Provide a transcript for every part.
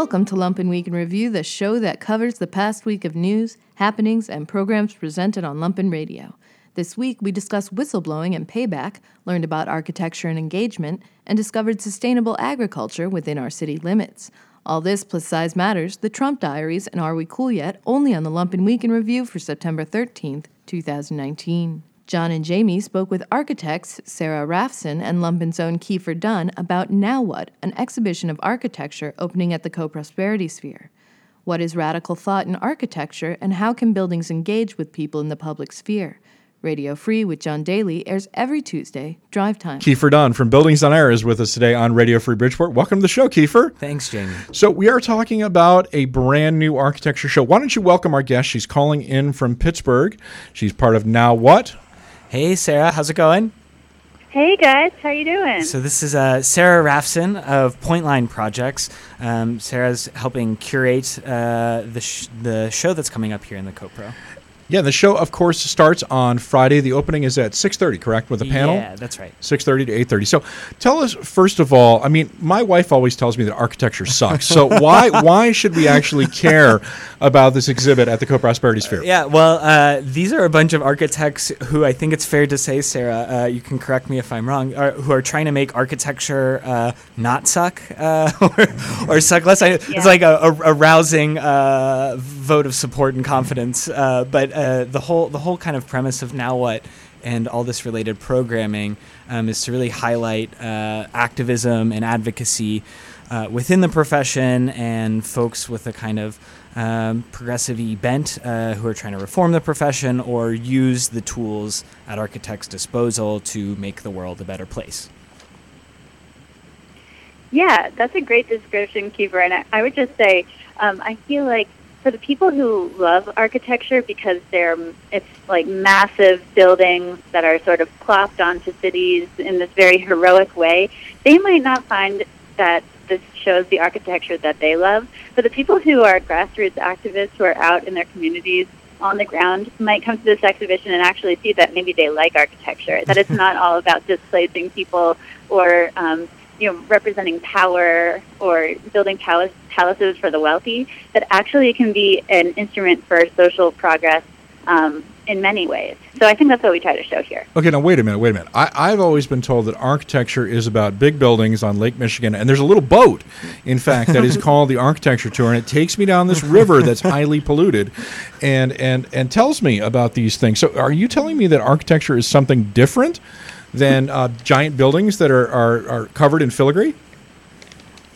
Welcome to Lumpen Week in Review, the show that covers the past week of news, happenings, and programs presented on Lumpen Radio. This week, we discussed whistleblowing and payback, learned about architecture and engagement, and discovered sustainable agriculture within our city limits. All this plus size matters, the Trump diaries, and Are We Cool Yet? only on the Lumpen Week in Review for September 13th, 2019. John and Jamie spoke with architects Sarah Rafson and Lumpen's own Kiefer Dunn about Now What, an exhibition of architecture opening at the Co Prosperity Sphere. What is radical thought in architecture, and how can buildings engage with people in the public sphere? Radio Free with John Daly airs every Tuesday, drive time. Kiefer Dunn from Buildings on Air is with us today on Radio Free Bridgeport. Welcome to the show, Kiefer. Thanks, Jamie. So, we are talking about a brand new architecture show. Why don't you welcome our guest? She's calling in from Pittsburgh. She's part of Now What? Hey, Sarah, how's it going? Hey guys, how you doing? So this is uh, Sarah Rafson of Pointline Projects. Um, Sarah's helping curate uh, the sh- the show that's coming up here in the CoPro. Yeah, the show, of course, starts on Friday. The opening is at 6.30, correct, with a panel? Yeah, that's right. 6.30 to 8.30. So tell us, first of all, I mean, my wife always tells me that architecture sucks. So why why should we actually care about this exhibit at the Co-Prosperity Sphere? Yeah, well, uh, these are a bunch of architects who I think it's fair to say, Sarah, uh, you can correct me if I'm wrong, are, who are trying to make architecture uh, not suck uh, or, or, suck less. I, yeah. It's like a, a, a rousing uh, vote of support and confidence. Uh, but uh, the whole the whole kind of premise of now what and all this related programming um, is to really highlight uh, activism and advocacy uh, within the profession and folks with a kind of um, progressive bent uh, who are trying to reform the profession or use the tools at architects' disposal to make the world a better place. Yeah, that's a great description, Kiefer. And I, I would just say, um, I feel like for the people who love architecture because they're it's like massive buildings that are sort of plopped onto cities in this very heroic way, they might not find that this shows the architecture that they love. But the people who are grassroots activists who are out in their communities on the ground might come to this exhibition and actually see that maybe they like architecture, that it's not all about displacing people or um, you know, representing power or building palace, palaces for the wealthy, that actually can be an instrument for social progress um, in many ways. So I think that's what we try to show here. Okay, now wait a minute, wait a minute. I, have always been told that architecture is about big buildings on Lake Michigan, and there's a little boat, in fact, that is called the Architecture Tour, and it takes me down this river that's highly polluted, and and and tells me about these things. So, are you telling me that architecture is something different? Than uh, giant buildings that are, are, are covered in filigree?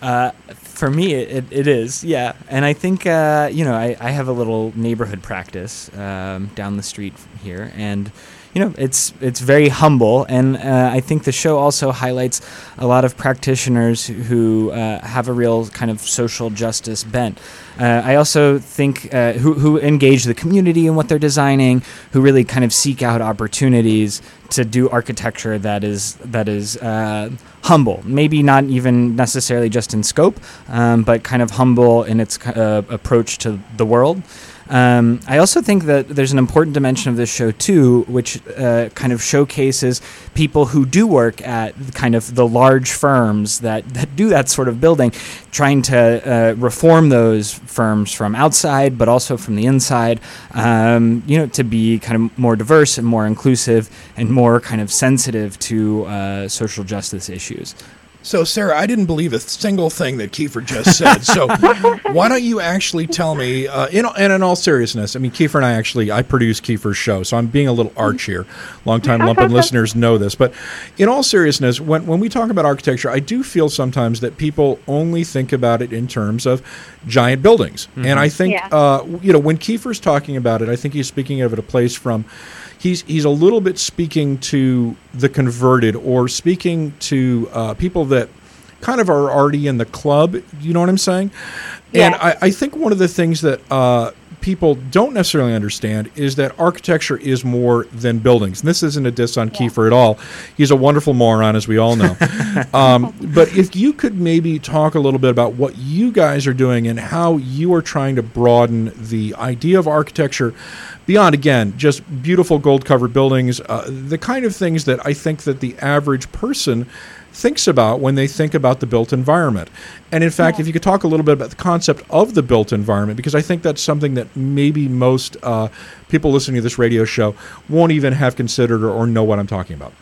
Uh, for me, it, it is, yeah. And I think, uh, you know, I, I have a little neighborhood practice um, down the street here. And you know, it's it's very humble, and uh, I think the show also highlights a lot of practitioners who uh, have a real kind of social justice bent. Uh, I also think uh, who who engage the community in what they're designing, who really kind of seek out opportunities to do architecture that is that is uh, humble, maybe not even necessarily just in scope, um, but kind of humble in its uh, approach to the world. Um, I also think that there's an important dimension of this show too, which uh, kind of showcases people who do work at kind of the large firms that, that do that sort of building, trying to uh, reform those firms from outside, but also from the inside. Um, you know, to be kind of more diverse and more inclusive and more kind of sensitive to uh, social justice issues. So, Sarah, I didn't believe a single thing that Kiefer just said. So, why don't you actually tell me, uh, in, and in all seriousness, I mean, Kiefer and I actually, I produce Kiefer's show, so I'm being a little arch here. Longtime Lumpen listeners know this. But in all seriousness, when, when we talk about architecture, I do feel sometimes that people only think about it in terms of giant buildings. Mm-hmm. And I think, yeah. uh, you know, when Kiefer's talking about it, I think he's speaking of it a place from he's he's a little bit speaking to the converted or speaking to uh, people that kind of are already in the club. You know what I'm saying? Yeah. And I, I think one of the things that uh, people don't necessarily understand is that architecture is more than buildings. And this isn't a diss on yeah. Kiefer at all. He's a wonderful moron, as we all know. um, but if you could maybe talk a little bit about what you guys are doing and how you are trying to broaden the idea of architecture beyond again just beautiful gold covered buildings uh, the kind of things that i think that the average person thinks about when they think about the built environment. And in fact if you could talk a little bit about the concept of the built environment because i think that's something that maybe most uh, people listening to this radio show won't even have considered or, or know what i'm talking about.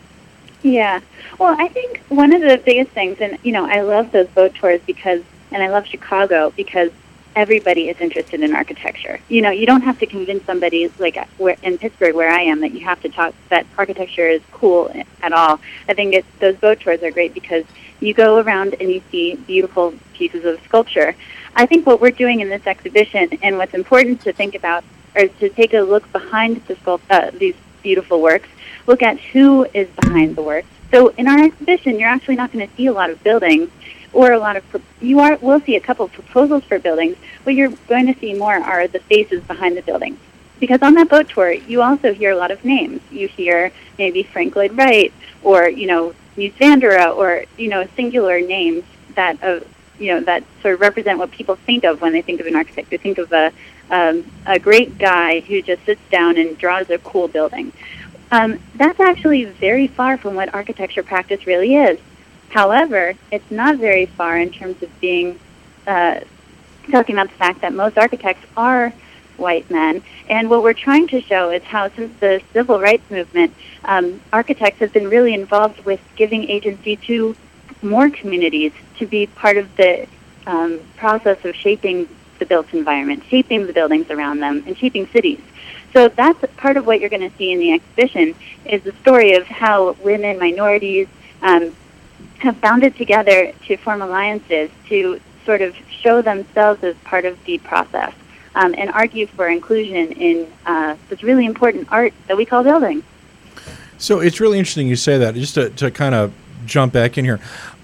Yeah. Well, I think one of the biggest things, and you know, I love those boat tours because, and I love Chicago because everybody is interested in architecture. You know, you don't have to convince somebody like where, in Pittsburgh, where I am, that you have to talk that architecture is cool at all. I think it's, those boat tours are great because you go around and you see beautiful pieces of sculpture. I think what we're doing in this exhibition, and what's important to think about, is to take a look behind the sculpt- uh, these beautiful works look at who is behind the work. So in our exhibition, you're actually not going to see a lot of buildings or a lot of you are will see a couple of proposals for buildings. What you're going to see more are the faces behind the buildings. Because on that boat tour, you also hear a lot of names. You hear maybe Frank Lloyd Wright or you know Mies van der Rohe or you know singular names that uh, you know that sort of represent what people think of when they think of an architect. They think of a um, a great guy who just sits down and draws a cool building. Um, that's actually very far from what architecture practice really is. However, it's not very far in terms of being uh, talking about the fact that most architects are white men. And what we're trying to show is how, since the civil rights movement, um, architects have been really involved with giving agency to more communities to be part of the um, process of shaping the built environment, shaping the buildings around them, and shaping cities. So that's part of what you're going to see in the exhibition is the story of how women, minorities, um, have bounded together to form alliances to sort of show themselves as part of the process um, and argue for inclusion in uh, this really important art that we call building. So it's really interesting you say that. Just to, to kind of jump back in here,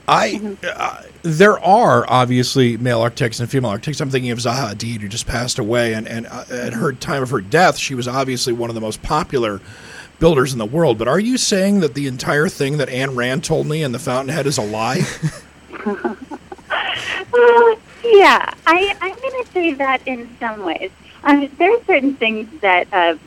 I uh, there are obviously male architects and female architects. I'm thinking of Zaha Hadid, who just passed away, and and uh, at her time of her death, she was obviously one of the most popular builders in the world. But are you saying that the entire thing that Ayn Rand told me in the Fountainhead is a lie? Uh, yeah, I, I'm going to say that in some ways. Um, there are certain things that uh,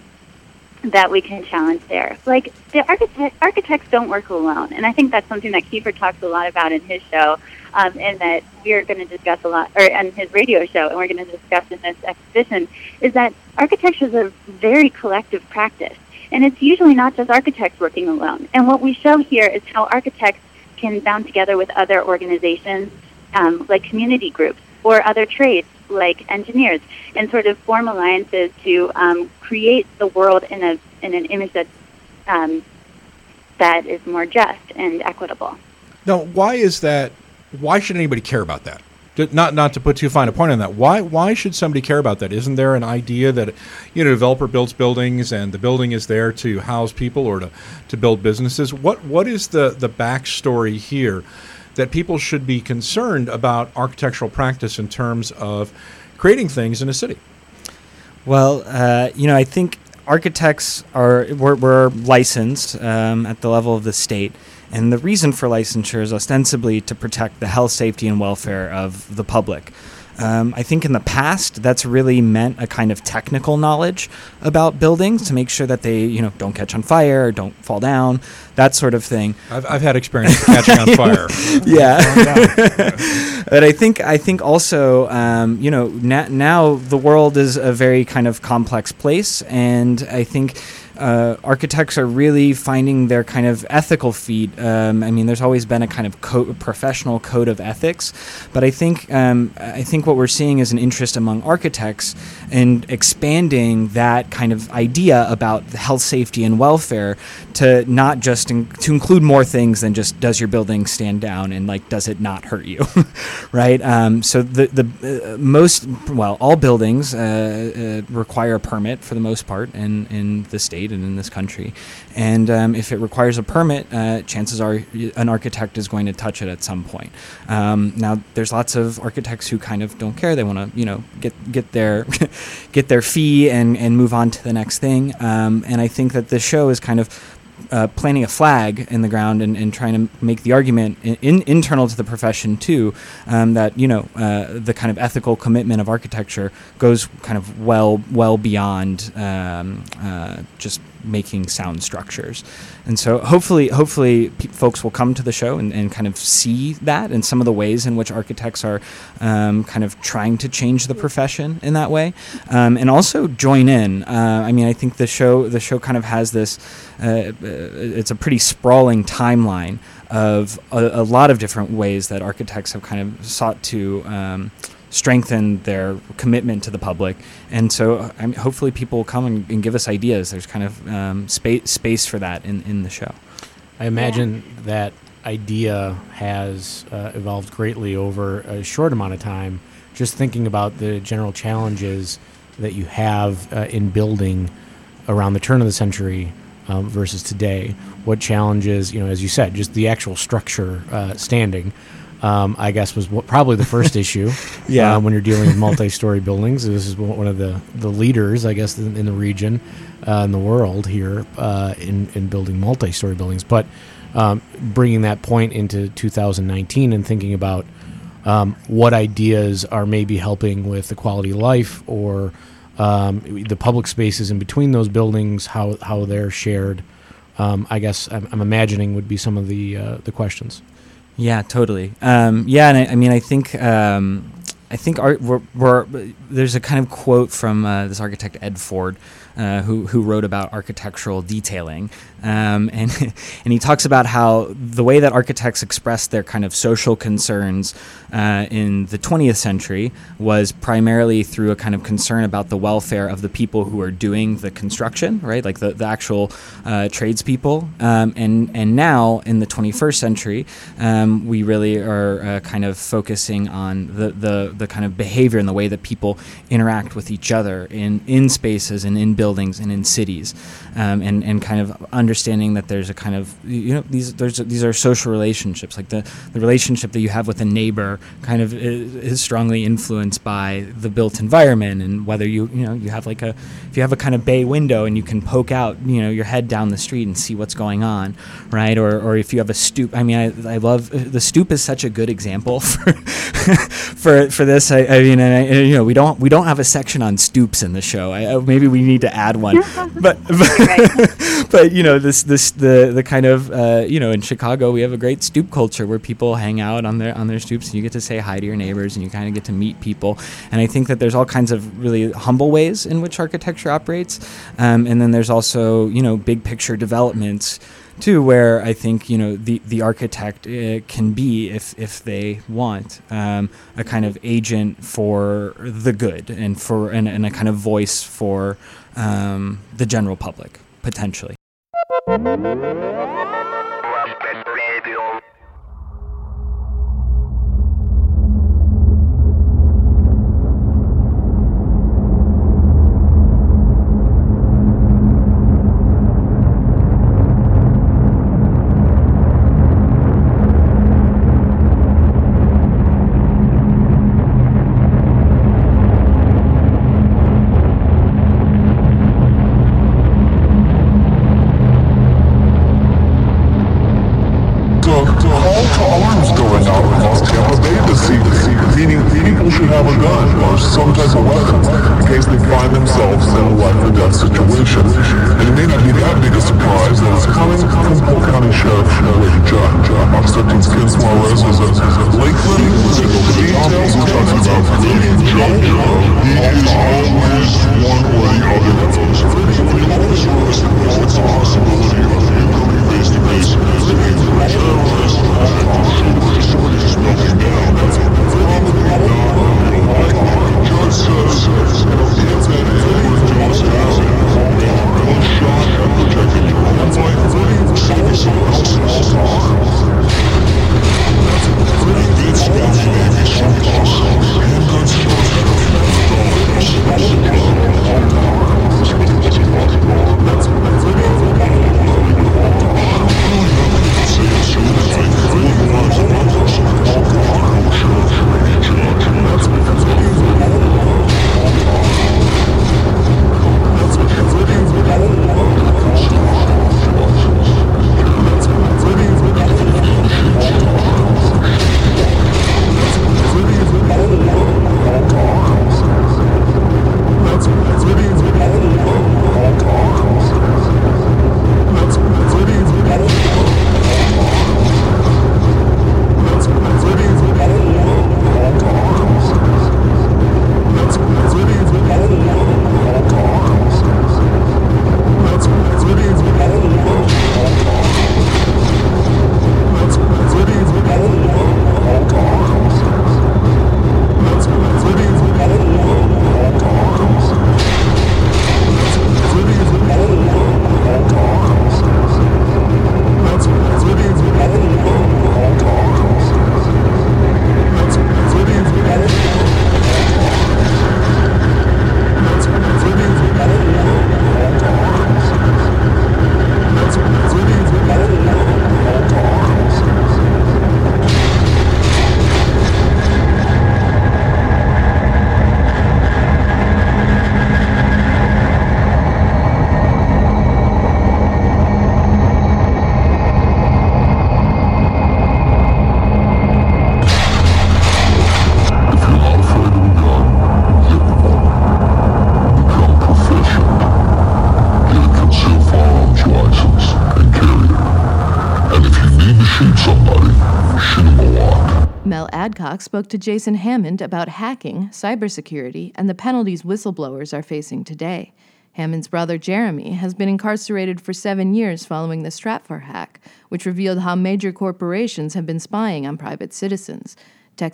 that we can challenge there. Like the architect, architects don't work alone, and I think that's something that Kiefer talks a lot about in his show, um, and that we're going to discuss a lot, or on his radio show, and we're going to discuss in this exhibition, is that architecture is a very collective practice, and it's usually not just architects working alone. And what we show here is how architects can bound together with other organizations, um, like community groups or other trades like engineers and sort of form alliances to um, create the world in a in an image that um, that is more just and equitable. now, why is that? Why should anybody care about that? Not not to put too fine a point on that. Why why should somebody care about that? Isn't there an idea that you know a developer builds buildings and the building is there to house people or to, to build businesses? What what is the the backstory here that people should be concerned about architectural practice in terms of creating things in a city? Well, uh, you know, I think architects are we're, we're licensed um, at the level of the state, and the reason for licensure is ostensibly to protect the health, safety, and welfare of the public. Um, I think in the past that's really meant a kind of technical knowledge about buildings to make sure that they, you know, don't catch on fire, or don't fall down, that sort of thing. I've, I've had experience catching on fire. yeah but i think i think also um, you know na- now the world is a very kind of complex place and i think uh, architects are really finding their kind of ethical feet. Um, I mean, there's always been a kind of co- professional code of ethics, but I think um, I think what we're seeing is an interest among architects in expanding that kind of idea about health, safety, and welfare to not just in- to include more things than just does your building stand down and like does it not hurt you, right? Um, so the the uh, most well all buildings uh, uh, require a permit for the most part in in the state in this country, and um, if it requires a permit, uh, chances are an architect is going to touch it at some point. Um, now there's lots of architects who kind of don't care; they want to you know get get their get their fee and and move on to the next thing. Um, and I think that this show is kind of uh, planting a flag in the ground and, and trying to make the argument in, in internal to the profession too um, that you know uh, the kind of ethical commitment of architecture goes kind of well well beyond um, uh, just making sound structures. And so hopefully, hopefully, pe- folks will come to the show and, and kind of see that and some of the ways in which architects are um, kind of trying to change the profession in that way, um, and also join in. Uh, I mean, I think the show the show kind of has this. Uh, uh it's a pretty sprawling timeline of a, a, lot of different ways that architects have kind of sought to. Um, strengthen their commitment to the public. And so hopefully people will come and, and, give us ideas. There's kind of um, space space for that in, in the show. I imagine yeah. that idea has uh, evolved greatly over a short amount of time. Just thinking about the general challenges that you have uh, in building around the turn of the century um, versus today. What challenges, you know, as you said, just the actual structure uh, standing um, I guess was what, probably the first issue. yeah, uh, when you're dealing with multi-story buildings, this is one of the the leaders, I guess, in, in the region, uh, in the world here uh, in in building multi-story buildings. But um, bringing that point into 2019 and thinking about um, what ideas are maybe helping with the quality of life or um, the public spaces in between those buildings, how how they're shared. Um, I guess I'm, I'm, imagining would be some of the uh, the questions. Yeah, totally. Um, yeah, and I, I, mean, I think um, I think art, we're, we're, there's a kind of quote from uh, this architect Ed Ford, uh, who who wrote about architectural detailing, um, and and he talks about how the way that architects expressed their kind of social concerns uh, in the 20th century was primarily through a kind of concern about the welfare of the people who are doing the construction, right, like the, the actual uh, tradespeople. Um, and and now in the 21st century, um, we really are uh, kind of focusing on the, the the kind of behavior and the way that people interact with each other in in spaces and in buildings and in cities, um, and and kind of understanding that there's a kind of you know these there's these are social relationships. Like the the relationship that you have with a neighbor kind of is, is strongly influenced by the built environment and whether you you know you have like a if you have a kind of bay window and you can poke out you know your head down the street and see what's going on right? Or or if you have a stoop I mean I, I love the stoop is such a good example for for for this I, I mean I, you know we don't we don't have a section on stoops in the show. I, maybe we need to add one. But but, but you know this this the the kind of uh, you know in Chicago we have a great stoop culture where people hang out on their on their stoops and you get to say hi to your neighbors and you kind of get to meet people. And I think that there's all kinds of really humble ways in which architecture operates. Um, and then there's also you know big picture developments too, where I think you know the the architect uh, can be, if if they want, um, a kind of agent for the good and for and, and a kind of voice for um, the general public potentially. Adcock spoke to Jason Hammond about hacking, cybersecurity, and the penalties whistleblowers are facing today. Hammond's brother Jeremy has been incarcerated for seven years following the Stratfor hack, which revealed how major corporations have been spying on private citizens.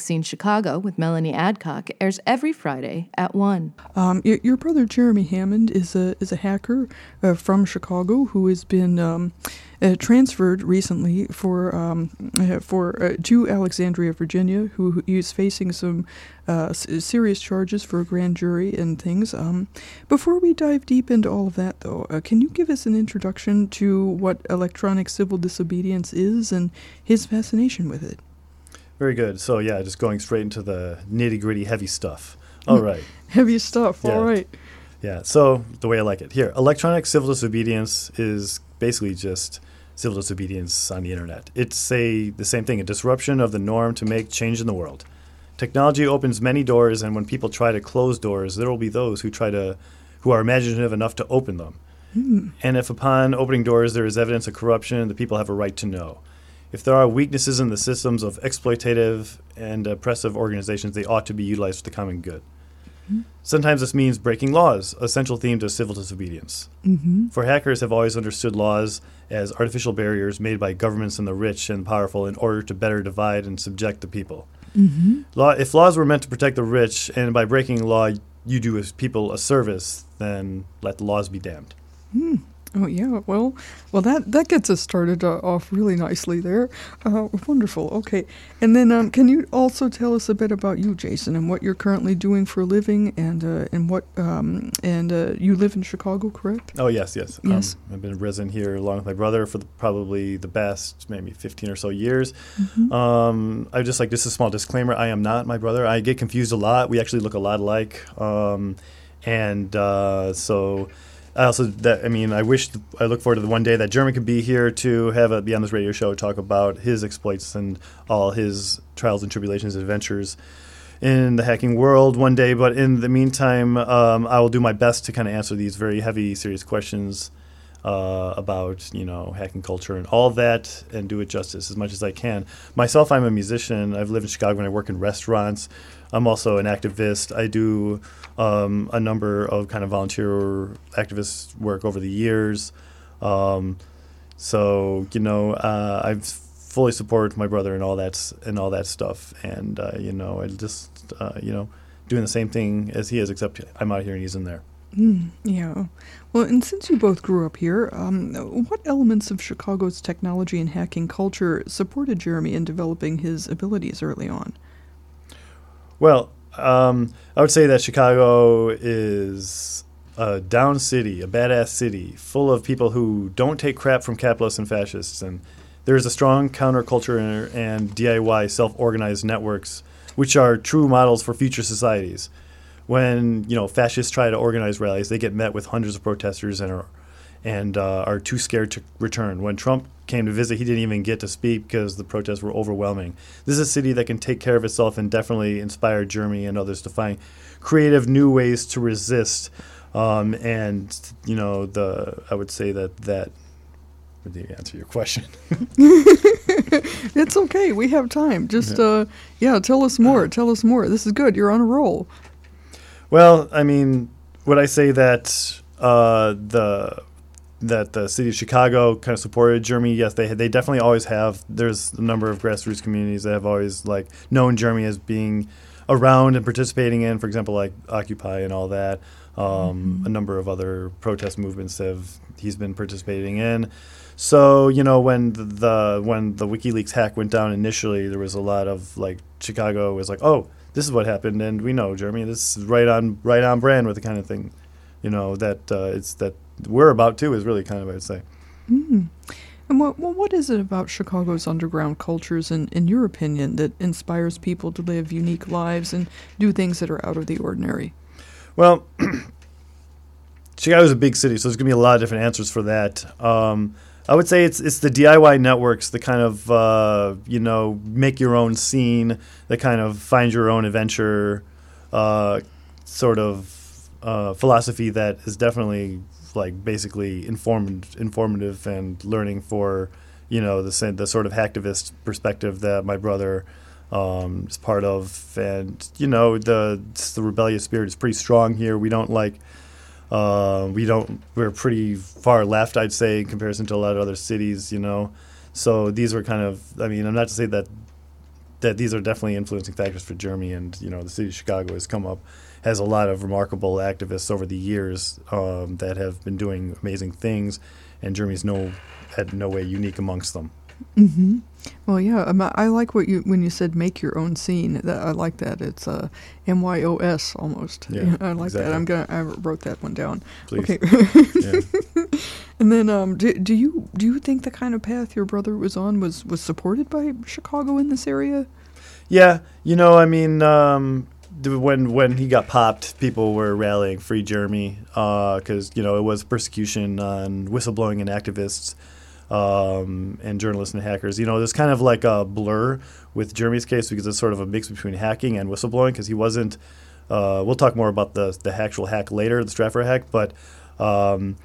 Scene Chicago with Melanie Adcock airs every Friday at 1. Um, your, brother Jeremy Hammond is a is a hacker uh, from Chicago who has been um, uh, transferred recently for um, uh, for uh, to Alexandria, Virginia, who, who is facing some uh, serious charges for a grand jury and things. Um, before we dive deep into all of that, though, uh, can you give us an introduction to what electronic civil disobedience is and his fascination with it? Very good. So yeah, just going straight into the nitty gritty, heavy stuff. All right. Heavy stuff. Yeah. All right. Yeah. So the way I like it here, electronic civil disobedience is basically just civil disobedience on the internet. It's a the same thing, a disruption of the norm to make change in the world. Technology opens many doors, and when people try to close doors, there will be those who try to, who are imaginative enough to open them. Hmm. And if upon opening doors there is evidence of corruption, the people have a right to know. If there are weaknesses in the systems of exploitative and oppressive organizations, they ought to be utilized for the common good. Sometimes this means breaking laws, a central theme to civil disobedience. Mm-hmm. For hackers have always understood laws as artificial barriers made by governments and the rich and powerful in order to better divide and subject the people. Mm-hmm. Law, if laws were meant to protect the rich, and by breaking law you do people a service, then let the laws be damned. Oh yeah, well, well that that gets us started uh, off really nicely there. Uh, wonderful. Okay, and then um, can you also tell us a bit about you, Jason, and what you're currently doing for a living, and uh, and what um, and uh, you live in Chicago, correct? Oh yes, yes. Yes. Um, I've been resident here along with my brother for the, probably the best maybe 15 or so years. Mm-hmm. Um, I just like just a small disclaimer. I am not my brother. I get confused a lot. We actually look a lot alike, um, and uh, so I also that I mean I wish I look forward to the one day that Jeremy could be here to have a, be on this radio show talk about his exploits and all his trials and tribulations, and adventures in the hacking world one day. But in the meantime, um, I will do my best to kind of answer these very heavy, serious questions uh, about you know hacking culture and all that, and do it justice as much as I can. Myself, I'm a musician. I've lived in Chicago and I work in restaurants. I'm also an activist. I do um, a number of kind of volunteer activist work over the years. Um, so you know, uh, I fully support my brother and all that and all that stuff. And uh, you know, I just uh, you know doing the same thing as he is, except I'm out here and he's in there. Mm, yeah. Well, and since you both grew up here, um, what elements of Chicago's technology and hacking culture supported Jeremy in developing his abilities early on? Well, um, I would say that Chicago is a down city, a badass city, full of people who don't take crap from capitalists and fascists. And there's a strong counterculture and, DIY self organized networks, which are true models for future societies. When you know fascists try to organize rallies, they get met with hundreds of protesters and are and uh, are too scared to return. When Trump came to visit, he didn't even get to speak because the protests were overwhelming. This is a city that can take care of itself and definitely inspire Jeremy and others to find creative new ways to resist. Um, and you know, the I would say that that would answer your question. It's okay. We have time. Just, uh, yeah, tell us more. Tell us more. This is good. You're on a roll. Well, I mean, would I say that uh, the that the city of Chicago kind of supported Jeremy? Yes, they they definitely always have. There's a number of grassroots communities that have always like known Jeremy as being around and participating in, for example, like Occupy and all that. Um, A number of other protest movements have he's been participating in. So you know when the, the when the WikiLeaks hack went down initially, there was a lot of like Chicago was like, oh, this is what happened, and we know Jeremy. This is right on right on brand with the kind of thing, you know that uh, it's that we're about to is really kind of I'd say. And what, well, what is it about Chicago's underground cultures, in, in your opinion, that inspires people to live unique lives and do things that are out of the ordinary? Well, Chicago's a big city, so there's gonna be a lot of different answers for that. Um, I would say it's it's the DIY networks, the kind of uh, you know make your own scene, the kind of find your own adventure, uh, sort of uh, philosophy that is definitely like basically informed, informative and learning for you know the the sort of hacktivist perspective that my brother um, is part of, and you know the the rebellious spirit is pretty strong here. We don't like. Uh, we don't. We're pretty far left, I'd say, in comparison to a lot of other cities. You know, so these were kind of. I mean, I'm not to say that that these are definitely influencing factors for Jeremy, and you know, the city of Chicago has come up has a lot of remarkable activists over the years um, that have been doing amazing things, and Jeremy's no had no way unique amongst them. Mm-hmm. Well, yeah, um, I like what you when you said make your own scene. That I like that. It's uh, M Y O S almost. Yeah, I like exactly. that. I'm gonna. I wrote that one down. Please. Okay. Yeah. and then, um, do, do you do you think the kind of path your brother was on was was supported by Chicago in this area? Yeah, you know, I mean, um, when when he got popped, people were rallying "Free Jeremy" because you know it was persecution on whistleblowing and activists um, and journalists and hackers. You know, there's kind of like a blur with Jeremy's case because it's sort of a mix between hacking and whistleblowing because he wasn't. Uh, we'll talk more about the the actual hack later, the Stratfor hack, but um,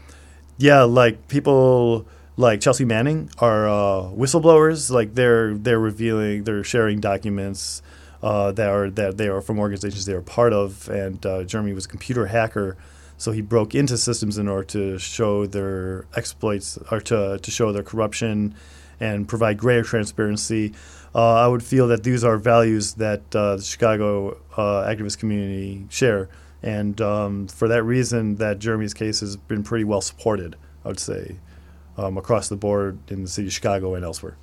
yeah, like people like Chelsea Manning are uh, whistleblowers. Like they're they're revealing, they're sharing documents uh, that are that they are from organizations they are part of. And uh, Jeremy was a computer hacker, so he broke into systems in order to show their exploits or to to show their corruption and provide greater transparency. Uh, I would feel that these are values that uh, the Chicago uh, activist community share, and um, for that reason, that Jeremy's case has been pretty well supported. I would say um, across the board in the city of Chicago and elsewhere.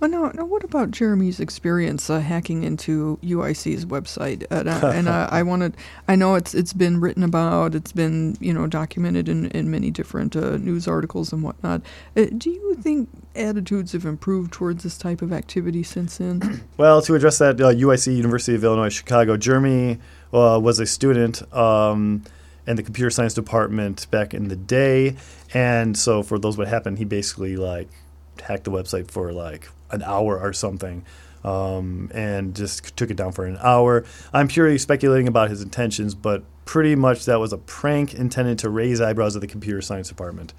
Well, now, now what about Jeremy's experience uh, hacking into UIC's website? And, uh, and uh, I wanted, I know it's it's been written about, it's been you know documented in, in many different uh, news articles and whatnot. Uh, do you think attitudes have improved towards this type of activity since then? Well, to address that, uh, UIC, University of Illinois Chicago, Jeremy uh, was a student um, in the computer science department back in the day, and so for those what happened, he basically like hacked the website for like an hour or something. Um, and just took it down for an hour. I'm purely speculating about his intentions, but pretty much that was a prank intended to raise eyebrows at the computer science department.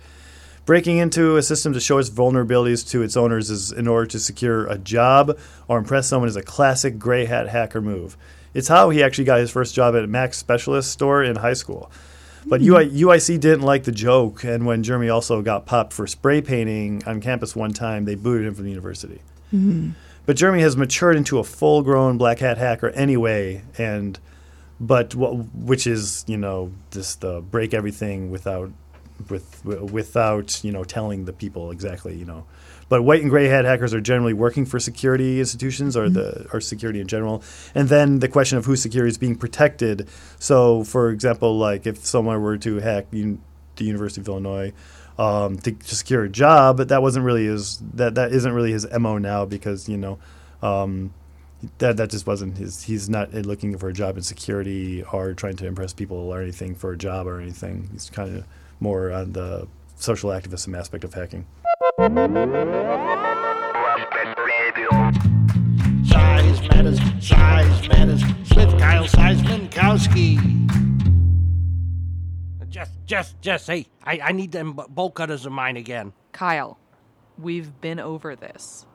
Breaking into a system to show its vulnerabilities to its owners is in order to secure a job or impress someone is a classic gray hat hacker move. It's how he actually got his first job at a Mac Specialist store in high school. But UI, UIC didn't like the joke, and when Jeremy also got popped for spray painting on campus one time, they booted him from the university. Mm-hmm. But Jeremy has matured into a full-grown black hat hacker anyway, and but which is you know just the break everything without with without you know telling the people exactly you know. But white and gray hat hackers are generally working for security institutions or the or security in general, and then the question of whose security is being protected. So, for example, like if someone were to hack un- the University of Illinois um, to, to secure a job, but that wasn't really his that that isn't really his mo now because you know. Um, that that just wasn't his. He's not looking for a job in security or trying to impress people or anything for a job or anything. He's kind of more on the social activism aspect of hacking. Size matters, size matters. With Kyle Seismankowski. Just, just, just, hey, I, I need them bolt cutters of mine again. Kyle, we've been over this.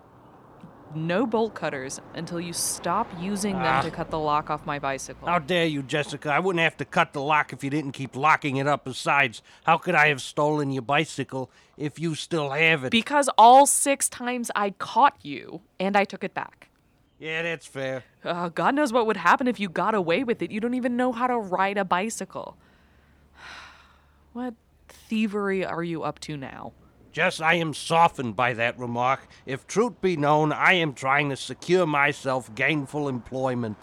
No bolt cutters until you stop using them Ah. to cut the lock off my bicycle. How dare you, Jessica? I wouldn't have to cut the lock if you didn't keep locking it up. Besides, how could I have stolen your bicycle if you still have it? Because all six times I caught you and I took it back. yeah, that's fair. Uh, God knows what would happen if you got away with it. You don't even know how to ride a bicycle. What thievery are you up to now? Jess, I am softened by that remark. If truth be known, I am trying to secure myself gainful employment.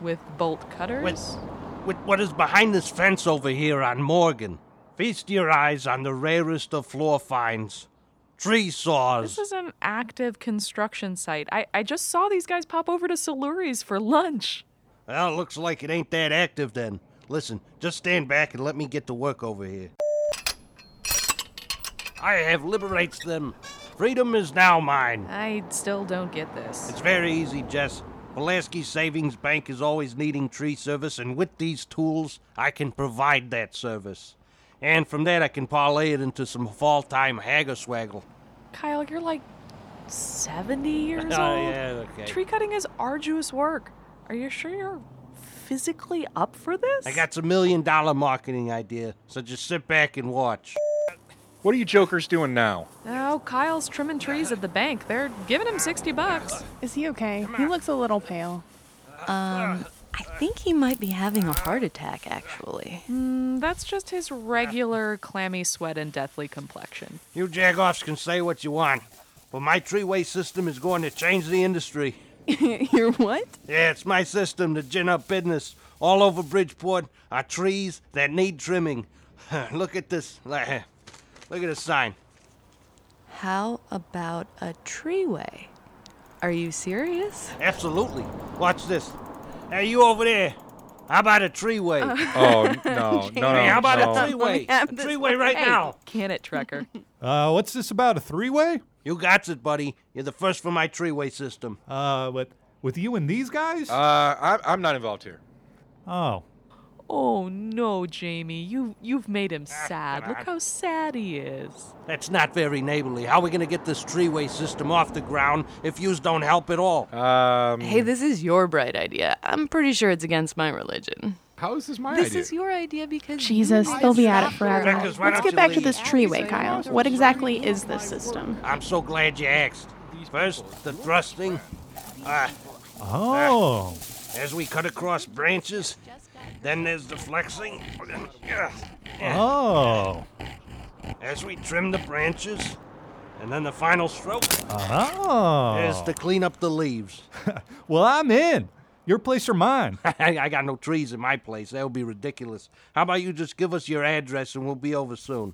With bolt cutters? With, with what is behind this fence over here on Morgan. Feast your eyes on the rarest of floor finds tree saws. This is an active construction site. I, I just saw these guys pop over to Saluri's for lunch. Well, it looks like it ain't that active then. Listen, just stand back and let me get to work over here. I have liberates them. Freedom is now mine. I still don't get this. It's very easy, Jess. Pulaski Savings Bank is always needing tree service, and with these tools, I can provide that service. And from that, I can parlay it into some fall time hagger swaggle. Kyle, you're like 70 years Oh, old? yeah, okay. Tree cutting is arduous work. Are you sure you're physically up for this? I got a million dollar marketing idea, so just sit back and watch. What are you jokers doing now? Oh, Kyle's trimming trees at the bank. They're giving him 60 bucks. Is he okay? He looks a little pale. Um, I think he might be having a heart attack, actually. Mm, that's just his regular clammy sweat and deathly complexion. You jagoffs can say what you want, but my tree-way system is going to change the industry. Your what? Yeah, it's my system to gin up business. All over Bridgeport are trees that need trimming. Look at this. Look at this sign. How about a treeway? Are you serious? Absolutely. Watch this. Hey, you over there. How about a treeway? Oh no, no, no! hey, how about no. a treeway? have A this treeway right Hey, now. can it, Trekker? Uh, what's this about? A three-way? You got it, buddy. You're the first for my treeway system. Uh, with with you and these guys? Uh, I'm, I'm not involved here. oh, oh no, Jamie. You you've made him sad. Look how sad he is. That's not very neighborly. How are we gonna get this treeway system off the ground if yous don't help at all? Um, Hey, this is your bright idea. I'm pretty sure it's against my religion. how is this my idea? This idea? is your idea because Jesus, made they'll be at it forever. Records, why Let's don't get you back to leave? this treeway, Kyle. What exactly is this system? I'm so glad you asked. First, the thrusting. Ah, oh, as we cut across branches. Then there's the flexing. Oh, As we trim the branches. And then the final stroke oh. is to clean up the leaves. Well, I'm in. Your place or mine? I I got no trees in my place. That would be ridiculous. How about you just give us your address and we'll be over soon?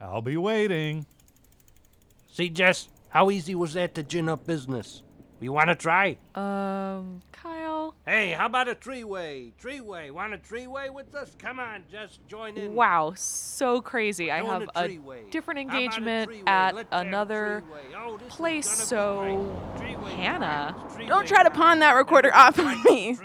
I'll be waiting. See, Jess, how easy was that to gin up business? You want to try? Um, Kyle. Hey, how about a treeway? Treeway, want a treeway with us? Come on, just join in. Wow, so crazy. I have a a different How about a engagement at Let's another. Oh, place, so great. Hannah. Don't try to pawn that recorder off on me.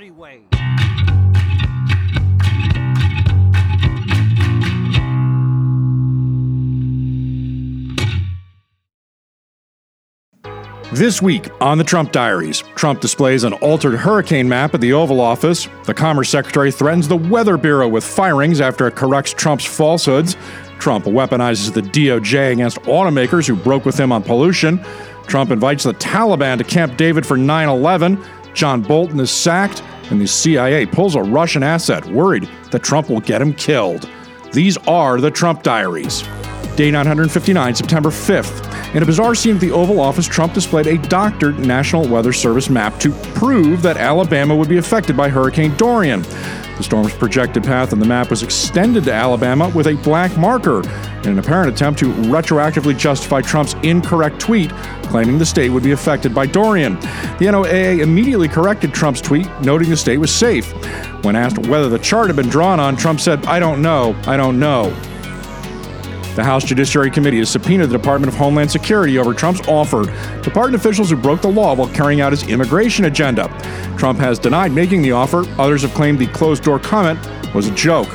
This week on the Trump Diaries, Trump displays an altered hurricane map at the Oval Office. The Commerce Secretary threatens the Weather Bureau with firings after it corrects Trump's falsehoods. Trump weaponizes the DOJ against automakers who broke with him on pollution. Trump invites the Taliban to Camp David for 9 11. John Bolton is sacked, and the CIA pulls a Russian asset, worried that Trump will get him killed. These are the Trump Diaries. Day 959, September 5th. In a bizarre scene at the Oval Office, Trump displayed a doctored National Weather Service map to prove that Alabama would be affected by Hurricane Dorian. The storm's projected path on the map was extended to Alabama with a black marker in an apparent attempt to retroactively justify Trump's incorrect tweet claiming the state would be affected by Dorian. The NOAA immediately corrected Trump's tweet, noting the state was safe. When asked whether the chart had been drawn on, Trump said, I don't know, I don't know. The House Judiciary Committee has subpoenaed the Department of Homeland Security over Trump's offer to pardon officials who broke the law while carrying out his immigration agenda. Trump has denied making the offer. Others have claimed the closed door comment was a joke.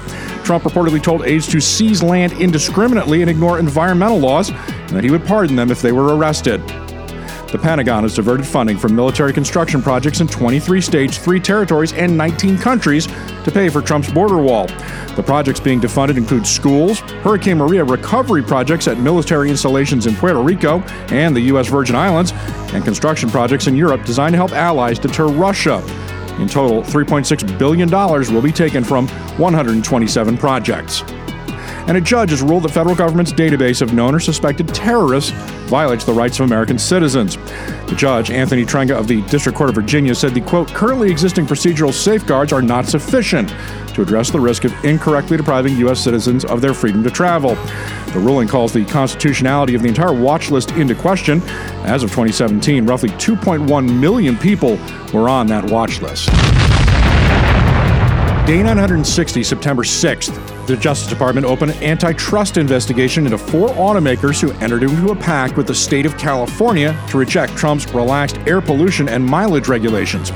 Trump reportedly told aides to seize land indiscriminately and ignore environmental laws, and that he would pardon them if they were arrested. The Pentagon has diverted funding from military construction projects in 23 states, 3 territories, and 19 countries to pay for Trump's border wall. The projects being defunded include schools, Hurricane Maria recovery projects at military installations in Puerto Rico and the U.S. Virgin Islands, and construction projects in Europe designed to help allies deter Russia. In total, $3.6 billion will be taken from 127 projects and a judge has ruled the federal government's database of known or suspected terrorists violates the rights of American citizens. The judge, Anthony Trenga of the District Court of Virginia, said the quote, currently existing procedural safeguards are not sufficient to address the risk of incorrectly depriving U.S. citizens of their freedom to travel. The ruling calls the constitutionality of the entire watch list into question. As of 2017, roughly 2.1 million people were on that watch list. Day 960, September 6th, the Justice Department opened an antitrust investigation into four automakers who entered into a pact with the state of California to reject Trump's relaxed air pollution and mileage regulations.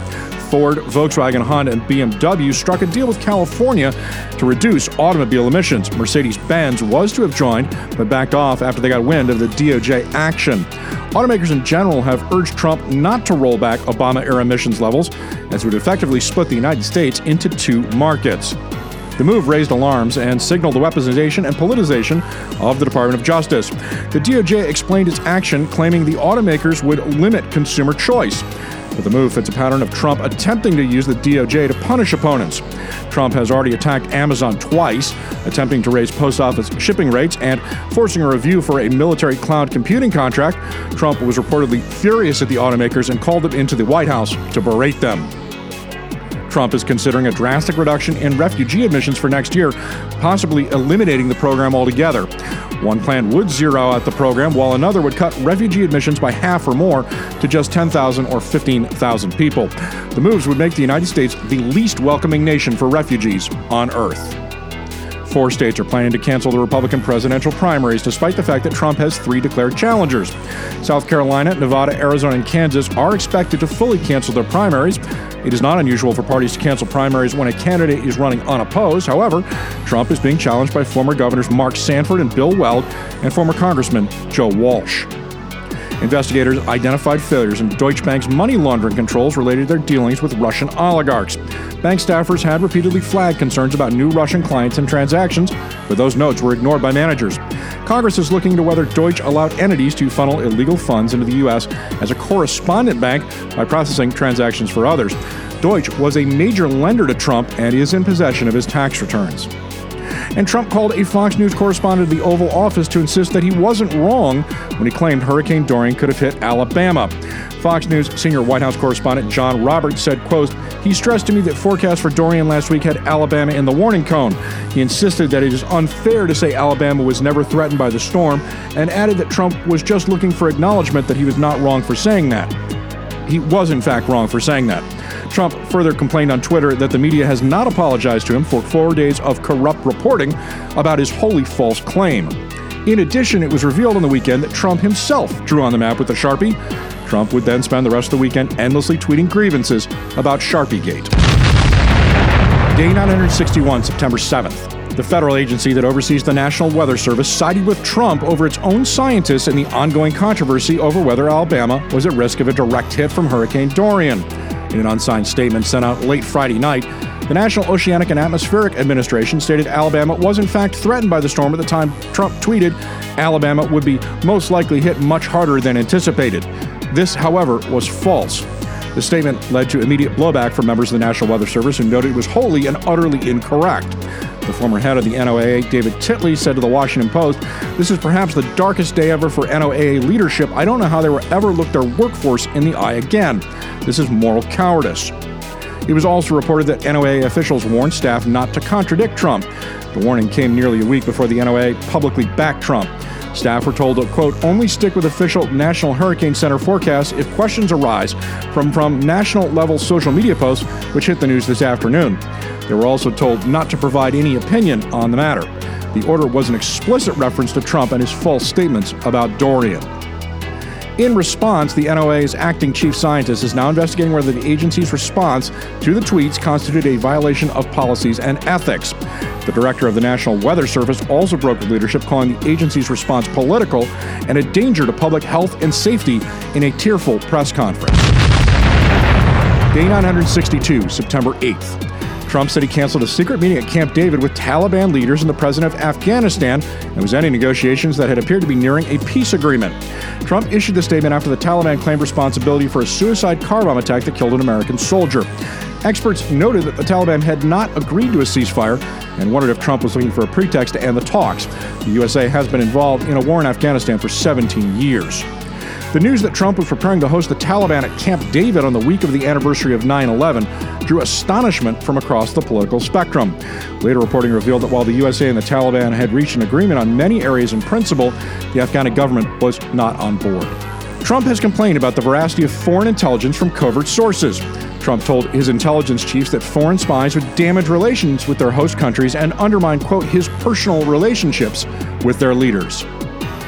Ford, Volkswagen, Honda, and BMW struck a deal with California to reduce automobile emissions. Mercedes Benz was to have joined, but backed off after they got wind of the DOJ action. Automakers in general have urged Trump not to roll back Obama era emissions levels, as it would effectively split the United States into two markets. The move raised alarms and signaled the weaponization and politicization of the Department of Justice. The DOJ explained its action, claiming the automakers would limit consumer choice. But the move fits a pattern of Trump attempting to use the DOJ to punish opponents. Trump has already attacked Amazon twice, attempting to raise post office shipping rates and forcing a review for a military cloud computing contract. Trump was reportedly furious at the automakers and called them into the White House to berate them. Trump is considering a drastic reduction in refugee admissions for next year, possibly eliminating the program altogether. One plan would zero out the program, while another would cut refugee admissions by half or more to just 10,000 or 15,000 people. The moves would make the United States the least welcoming nation for refugees on Earth. Four states are planning to cancel the Republican presidential primaries, despite the fact that Trump has three declared challengers. South Carolina, Nevada, Arizona, and Kansas are expected to fully cancel their primaries. It is not unusual for parties to cancel primaries when a candidate is running unopposed. However, Trump is being challenged by former governors Mark Sanford and Bill Weld and former Congressman Joe Walsh. Investigators identified failures in Deutsche Bank's money laundering controls related to their dealings with Russian oligarchs. Bank staffers had repeatedly flagged concerns about new Russian clients and transactions, but those notes were ignored by managers. Congress is looking to whether Deutsche allowed entities to funnel illegal funds into the U.S. as a correspondent bank by processing transactions for others. Deutsche was a major lender to Trump and is in possession of his tax returns and Trump called a Fox News correspondent to the Oval Office to insist that he wasn't wrong when he claimed Hurricane Dorian could have hit Alabama. Fox News senior White House correspondent John Roberts said, quote, he stressed to me that forecasts for Dorian last week had Alabama in the warning cone. He insisted that it is unfair to say Alabama was never threatened by the storm and added that Trump was just looking for acknowledgement that he was not wrong for saying that. He was, in fact, wrong for saying that. Trump further complained on Twitter that the media has not apologized to him for four days of corrupt reporting about his wholly false claim. In addition, it was revealed on the weekend that Trump himself drew on the map with a Sharpie. Trump would then spend the rest of the weekend endlessly tweeting grievances about Sharpiegate. Day 961, September 7th. The federal agency that oversees the National Weather Service sided with Trump over its own scientists in the ongoing controversy over whether Alabama was at risk of a direct hit from Hurricane Dorian. In an unsigned statement sent out late Friday night, the National Oceanic and Atmospheric Administration stated Alabama was in fact threatened by the storm at the time Trump tweeted Alabama would be most likely hit much harder than anticipated. This, however, was false. The statement led to immediate blowback from members of the National Weather Service who noted it was wholly and utterly incorrect. The former head of the NOAA, David Titley, said to the Washington Post, This is perhaps the darkest day ever for NOAA leadership. I don't know how they will ever look their workforce in the eye again. This is moral cowardice. It was also reported that NOAA officials warned staff not to contradict Trump. The warning came nearly a week before the NOAA publicly backed Trump. Staff were told to, quote, only stick with official National Hurricane Center forecasts if questions arise from, from national level social media posts, which hit the news this afternoon. They were also told not to provide any opinion on the matter. The order was an explicit reference to Trump and his false statements about Dorian. In response, the NOAA's acting chief scientist is now investigating whether the agency's response to the tweets constituted a violation of policies and ethics. The director of the National Weather Service also broke with leadership, calling the agency's response political and a danger to public health and safety in a tearful press conference. Day 962, September 8th. Trump said he canceled a secret meeting at Camp David with Taliban leaders and the president of Afghanistan and was ending negotiations that had appeared to be nearing a peace agreement. Trump issued the statement after the Taliban claimed responsibility for a suicide car bomb attack that killed an American soldier. Experts noted that the Taliban had not agreed to a ceasefire and wondered if Trump was looking for a pretext to end the talks. The USA has been involved in a war in Afghanistan for 17 years. The news that Trump was preparing to host the Taliban at Camp David on the week of the anniversary of 9 11 drew astonishment from across the political spectrum. Later reporting revealed that while the USA and the Taliban had reached an agreement on many areas in principle, the Afghan government was not on board. Trump has complained about the veracity of foreign intelligence from covert sources. Trump told his intelligence chiefs that foreign spies would damage relations with their host countries and undermine, quote, his personal relationships with their leaders.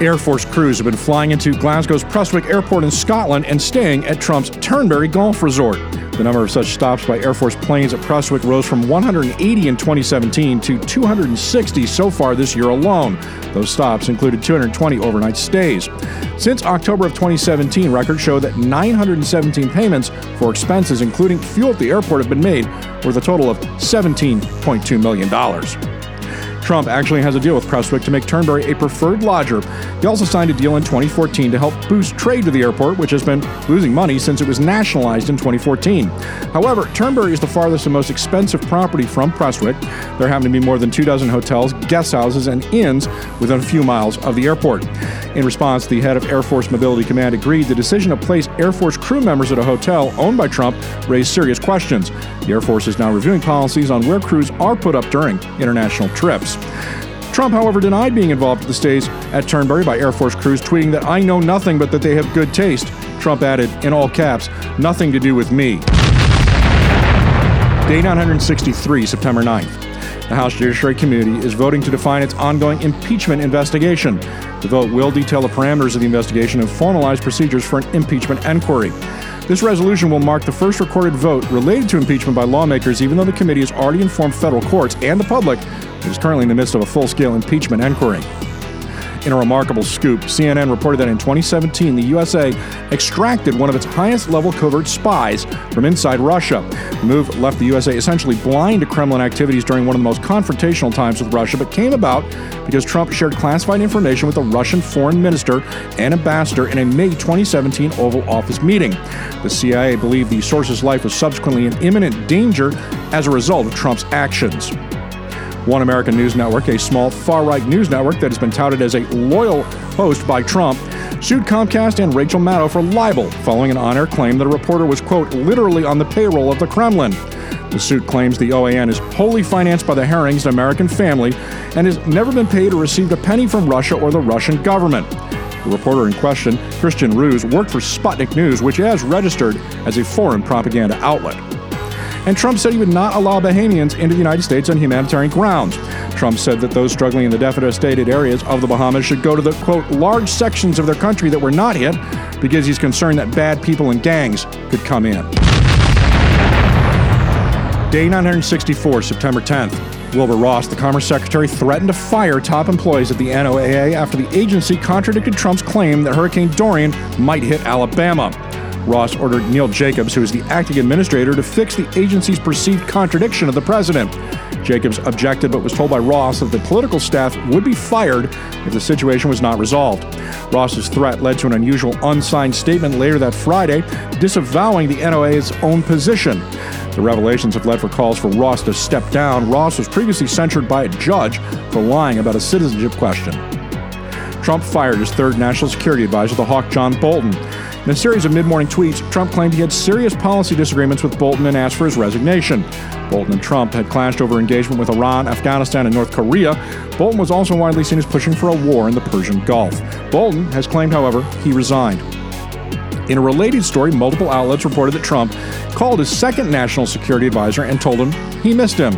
Air Force crews have been flying into Glasgow's Prestwick Airport in Scotland and staying at Trump's Turnberry Golf Resort. The number of such stops by Air Force planes at Prestwick rose from 180 in 2017 to 260 so far this year alone. Those stops included 220 overnight stays. Since October of 2017, records show that 917 payments for expenses, including fuel at the airport, have been made, worth a total of $17.2 million. Trump actually has a deal with Prestwick to make Turnberry a preferred lodger. He also signed a deal in 2014 to help boost trade to the airport, which has been losing money since it was nationalized in 2014. However, Turnberry is the farthest and most expensive property from Prestwick. There happen to be more than two dozen hotels, guest houses, and inns within a few miles of the airport. In response, the head of Air Force Mobility Command agreed the decision to place Air Force crew members at a hotel owned by Trump raised serious questions. The Air Force is now reviewing policies on where crews are put up during international trips. Trump, however, denied being involved with the stays at Turnberry by Air Force crews, tweeting that I know nothing but that they have good taste. Trump added, in all caps, nothing to do with me. Day 963, September 9th. The House Judiciary Committee is voting to define its ongoing impeachment investigation. The vote will detail the parameters of the investigation and formalize procedures for an impeachment inquiry. This resolution will mark the first recorded vote related to impeachment by lawmakers, even though the committee has already informed federal courts and the public it is currently in the midst of a full scale impeachment inquiry. In a remarkable scoop, CNN reported that in 2017, the USA extracted one of its highest level covert spies from inside Russia. The move left the USA essentially blind to Kremlin activities during one of the most confrontational times with Russia, but came about because Trump shared classified information with the Russian foreign minister and ambassador in a May 2017 Oval Office meeting. The CIA believed the source's life was subsequently in imminent danger as a result of Trump's actions. One American News Network, a small far right news network that has been touted as a loyal host by Trump, sued Comcast and Rachel Maddow for libel following an on air claim that a reporter was, quote, literally on the payroll of the Kremlin. The suit claims the OAN is wholly financed by the Herrings, an American family, and has never been paid or received a penny from Russia or the Russian government. The reporter in question, Kristian Rouz, worked for Sputnik News, which has registered as a foreign propaganda outlet and Trump said he would not allow Bahamians into the United States on humanitarian grounds. Trump said that those struggling in the devastated areas of the Bahamas should go to the, quote, large sections of their country that were not hit because he's concerned that bad people and gangs could come in. Day 964, September 10th. Wilbur Ross, the Commerce Secretary, threatened to fire top employees at the NOAA after the agency contradicted Trump's claim that Hurricane Dorian might hit Alabama. Ross ordered Neil Jacobs, who is the acting administrator, to fix the agency's perceived contradiction of the president. Jacobs objected but was told by Ross that the political staff would be fired if the situation was not resolved. Ross's threat led to an unusual unsigned statement later that Friday disavowing the NOAA's own position. The revelations have led for calls for Ross to step down. Ross was previously censured by a judge for lying about a citizenship question. Trump fired his third national security advisor, the hawk John Bolton. In a series of mid morning tweets, Trump claimed he had serious policy disagreements with Bolton and asked for his resignation. Bolton and Trump had clashed over engagement with Iran, Afghanistan, and North Korea. Bolton was also widely seen as pushing for a war in the Persian Gulf. Bolton has claimed, however, he resigned. In a related story, multiple outlets reported that Trump called his second national security advisor and told him he missed him.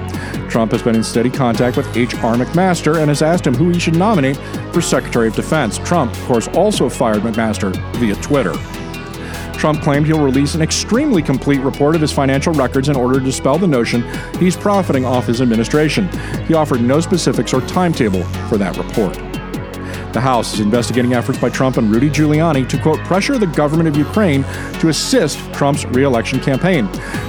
Trump has been in steady contact with H.R. McMaster and has asked him who he should nominate for Secretary of Defense. Trump, of course, also fired McMaster via Twitter. Trump claimed he'll release an extremely complete report of his financial records in order to dispel the notion he's profiting off his administration. He offered no specifics or timetable for that report. The House is investigating efforts by Trump and Rudy Giuliani to, quote, pressure the government of Ukraine to assist Trump's reelection campaign.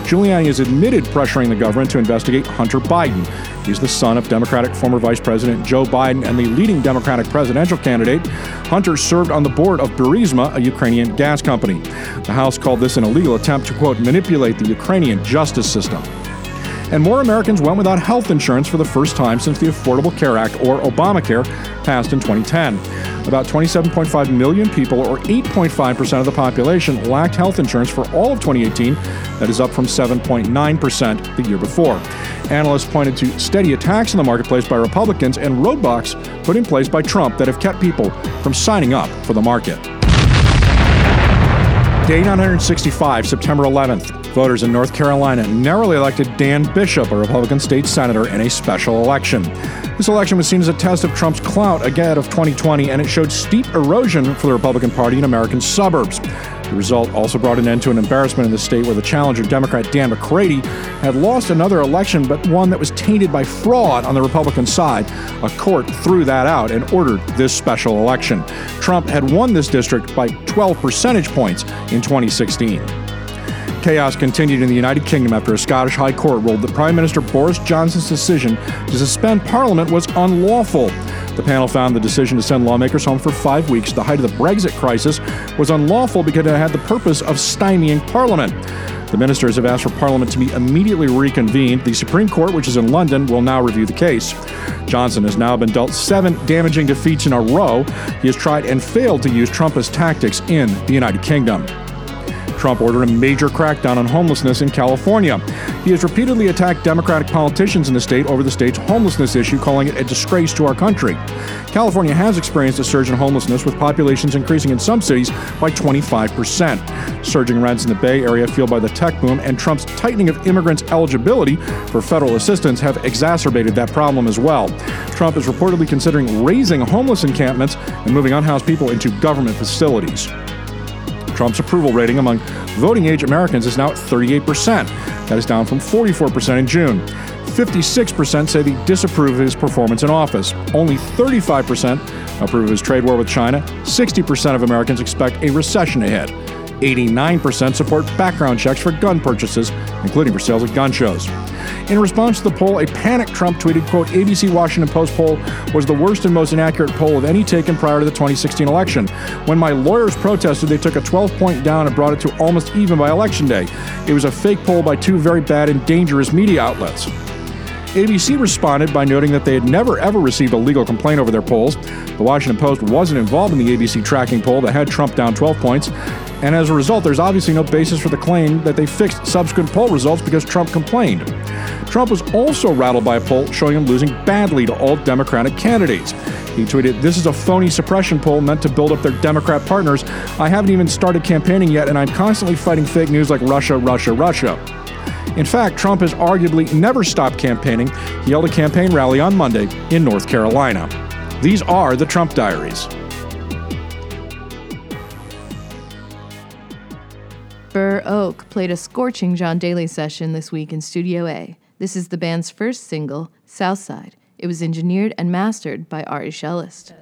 Giuliani has admitted pressuring the government to investigate Hunter Biden. He's the son of Democratic former Vice President Joe Biden and the leading Democratic presidential candidate. Hunter served on the board of Burisma, a Ukrainian gas company. The House called this an illegal attempt to, quote, manipulate the Ukrainian justice system and more Americans went without health insurance for the first time since the Affordable Care Act, or Obamacare, passed in 2010. About 27.5 million people, or 8.5% of the population, lacked health insurance for all of 2018. That is up from 7.9% the year before. Analysts pointed to steady attacks in the marketplace by Republicans and roadblocks put in place by Trump that have kept people from signing up for the market. Day 965, September 11th. Voters in North Carolina narrowly elected Dan Bishop, a Republican state senator, in a special election. This election was seen as a test of Trump's clout ahead of 2020, and it showed steep erosion for the Republican Party in American suburbs. The result also brought an end to an embarrassment in the state where the challenger Democrat Dan McCready had lost another election, but one that was tainted by fraud on the Republican side. A court threw that out and ordered this special election. Trump had won this district by 12 percentage points in 2016. Chaos continued in the United Kingdom after a Scottish High Court ruled that Prime Minister Boris Johnson's decision to suspend Parliament was unlawful. The panel found the decision to send lawmakers home for five weeks at the height of the Brexit crisis was unlawful because it had the purpose of stymieing Parliament. The ministers have asked for Parliament to be immediately reconvened. The Supreme Court, which is in London, will now review the case. Johnson has now been dealt seven damaging defeats in a row. He has tried and failed to use Trumpist tactics in the United Kingdom. Trump ordered a major crackdown on homelessness in California. He has repeatedly attacked Democratic politicians in the state over the state's homelessness issue, calling it a disgrace to our country. California has experienced a surge in homelessness, with populations increasing in some cities by 25%. Surging rents in the Bay Area fueled by the tech boom and Trump's tightening of immigrants' eligibility for federal assistance have exacerbated that problem as well. Trump is reportedly considering razing homeless encampments and moving unhoused people into government facilities. Trump's approval rating among voting age Americans is now at 38%. That is down from 44% in June. 56% say they disapprove of his performance in office. Only 35% approve of his trade war with China. 60% of Americans expect a recession ahead. 89% support background checks for gun purchases, including for sales at gun shows. In response to the poll, a panicked Trump tweeted, quote, ABC Washington Post poll was the worst and most inaccurate poll of any taken prior to the 2016 election. When my lawyers protested, they took a 12 point down and brought it to almost even by election day. It was a fake poll by two very bad and dangerous media outlets. ABC responded by noting that they had never ever received a legal complaint over their polls. The Washington Post wasn't involved in the ABC tracking poll that had Trump down 12 points, and as a result, there's obviously no basis for the claim that they fixed subsequent poll results because Trump complained. Trump was also rattled by a poll showing him losing badly to all Democratic candidates. He tweeted, This is a phony suppression poll meant to build up their Democrat partners. I haven't even started campaigning yet, and I'm constantly fighting fake news like Russia, Russia, Russia. In fact, Trump has arguably never stopped campaigning. He held a campaign rally on Monday in North Carolina. These are the Trump Diaries. Burr Oak played a scorching John Daly session this week in Studio A. This is the band's first single, Southside. It was engineered and mastered by Ari Shellist.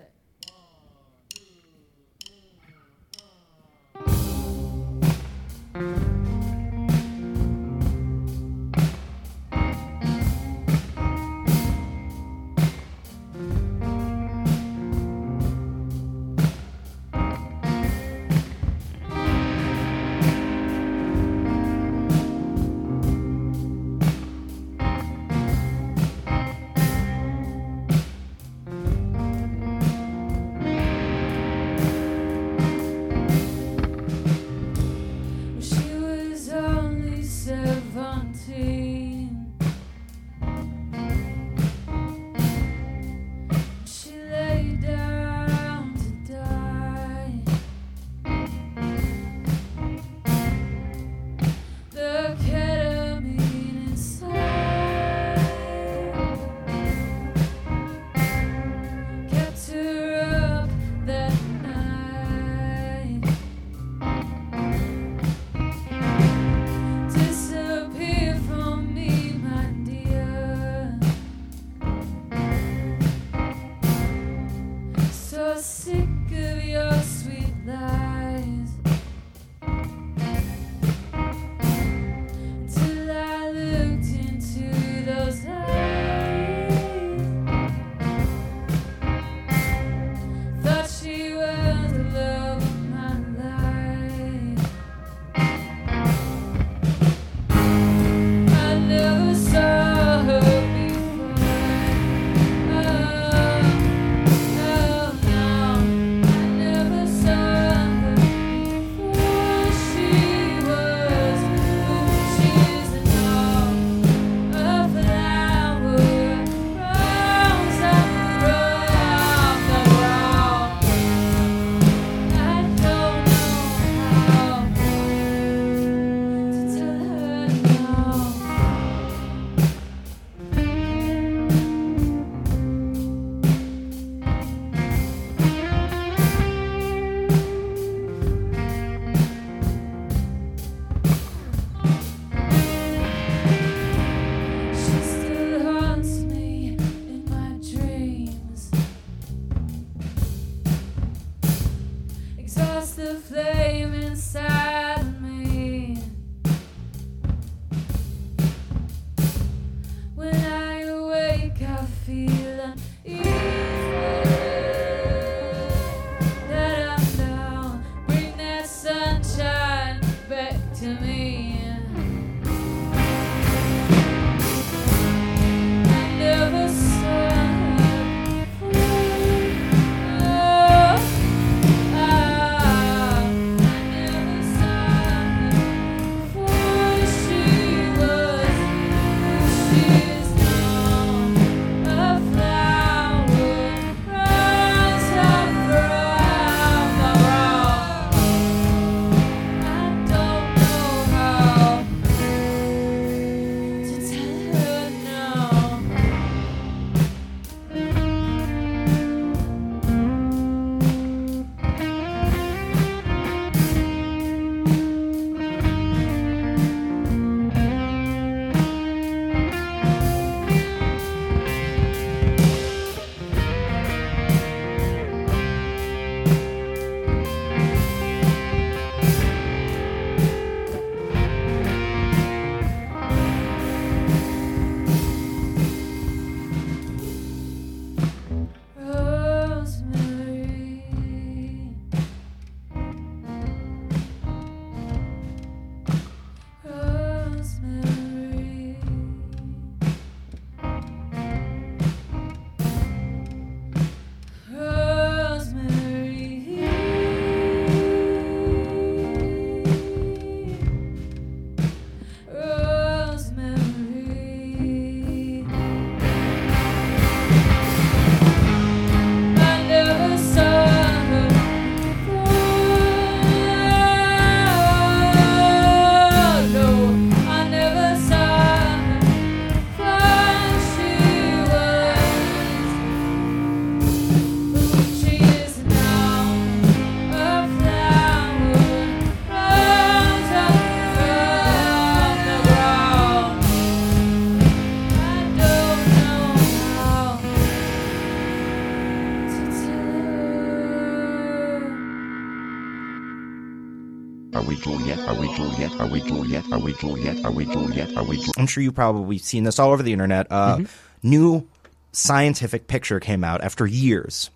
Juliet? Are we Juliet? Are we Juliet? Are we Juliet? Are we Juliet? Are we Juliet? I'm sure you've probably seen this all over the internet. Uh, New scientific picture came out after years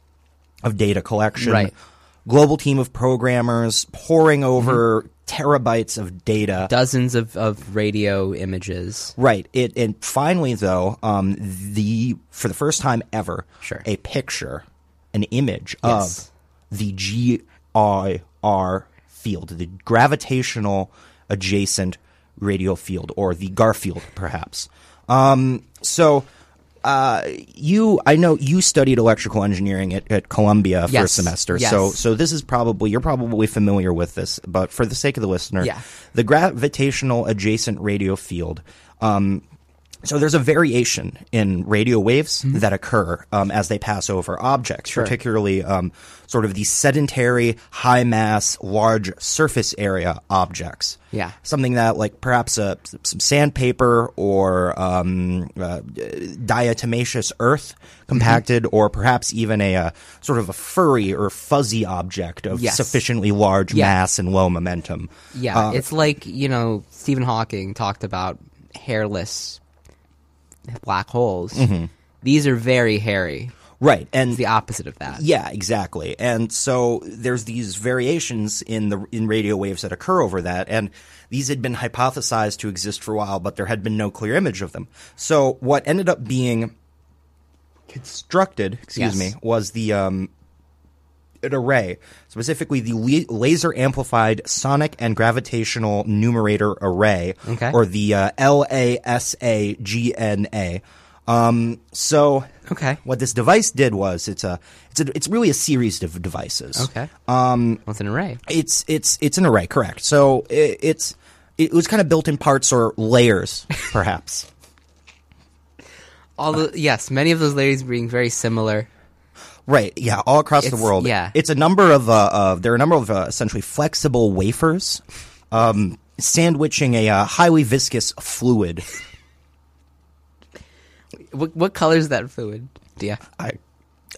of data collection. Right. Global team of programmers poring over terabytes of data. Dozens of, of radio images. Right. It and finally though, um, the for the first time ever, Sure. a picture, an image Yes. of the GIR field, the gravitational adjacent radio field, or the Garfield, perhaps. Um, so. Uh, you, I know you studied electrical engineering at, at Columbia Yes. a semester, Yes. so so this is probably you're probably familiar with this, but for the sake of the listener, Yeah. the gravitational adjacent radio field. Um, so there's a variation in radio waves that occur um, as they pass over objects, Mm-hmm. Sure. particularly um, sort of the sedentary, high mass, large surface area objects. Yeah. Something that, like perhaps uh, some sandpaper or um, uh, diatomaceous earth compacted, Mm-hmm. or perhaps even a uh, sort of a furry or fuzzy object of Yes. sufficiently large Yeah. mass and low momentum. Yeah, Uh, it's like you know Stephen Hawking talked about hairless black holes. Mhm. These are very hairy. Right, and it's the opposite of that. Yeah, exactly. And so there's these variations in the in radio waves that occur over that, and these had been hypothesized to exist for a while, but there had been no clear image of them. So what ended up being constructed, excuse Yes. me, was the um, an array, specifically the le- laser amplified sonic and gravitational numerator array, Okay. or the uh, LASAGNA. Um, so, okay, what this device did was it's a it's a, it's really a series of devices. Okay. Um, What's an array? It's it's it's an array, correct? So it, it's it was kind of built in parts or layers, perhaps. All the yes, many of those layers being very similar. Right. Yeah. All across the world. yeah. It's a number of uh, of there are a number of uh, essentially flexible wafers, um, sandwiching a uh, highly viscous fluid. What what color is that fluid? Yeah. I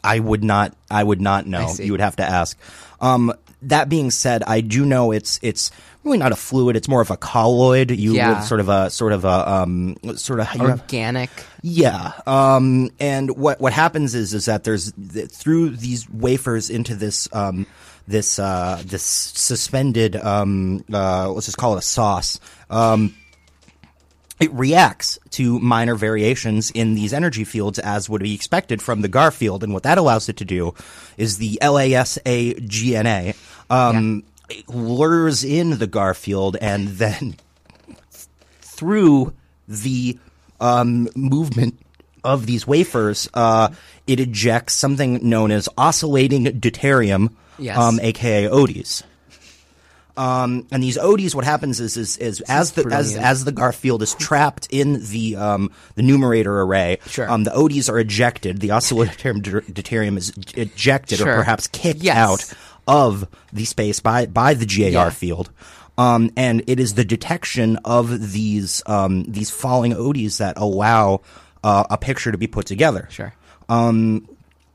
I would not. I would not know. You would have to ask. Um, that being said, I do know it's it's really not a fluid. It's more of a colloid. You Yeah. sort of a sort of a um sort of you have- Organic. yeah. Um, and what what happens is is that there's through these wafers into this um, this uh, this suspended um, uh, let's just call it a sauce. Um, it reacts to minor variations in these energy fields as would be expected from the GAR field, and what that allows it to do is the LASA GNA um, it lures in the Garfield and then through the um, movement of these wafers, uh, it ejects something known as oscillating deuterium, Yes. um, aka ODIs. Um, and these ODs, what happens is, is, is as the as, brilliant. as the Garfield is trapped in the um, the numerator array, Sure. um, the ODs are ejected. The oscillating deuterium is ejected or perhaps kicked Yes. out of the space by by the GAR Yeah. field. Um, and it is the detection of these um, these falling ODs that allow uh, a picture to be put together. Sure. Um,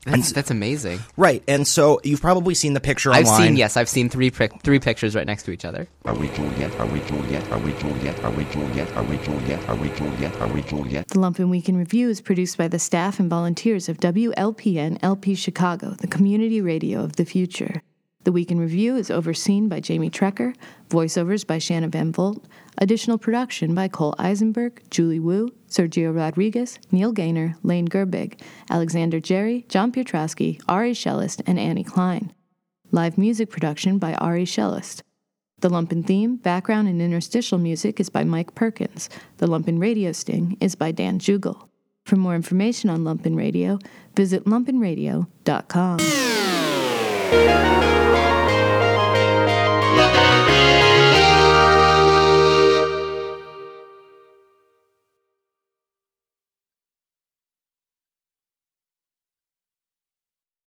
That's, that's amazing. right, and so you've probably seen the picture online. I've online. seen yes, I've seen three pic- three pictures right next to each other. Are we Juliet? Are we Juliet? Are we Juliet? Are we Juliet? Are we Juliet? Are we Juliet? Are we Juliet? The Lumpen Week in Review is produced by the staff and volunteers of WLPN LP Chicago, the community radio of the future. The Week in Review is overseen by Jamie Trecker, voiceovers by Shanna Van Volt, additional production by Cole Eisenberg, Julie Wu, Sergio Rodriguez, Neil Gaynor, Lane Gerbig, Alexander Jerry, John Pietrowski, Ari Shellist, and Annie Klein. Live music production by Ari Shellist. The Lumpen theme, background, and interstitial music is by Mike Perkins. The Lumpen radio sting is by Dan Jugel. For more information on Lumpen Radio, visit lumpenradio.com thank you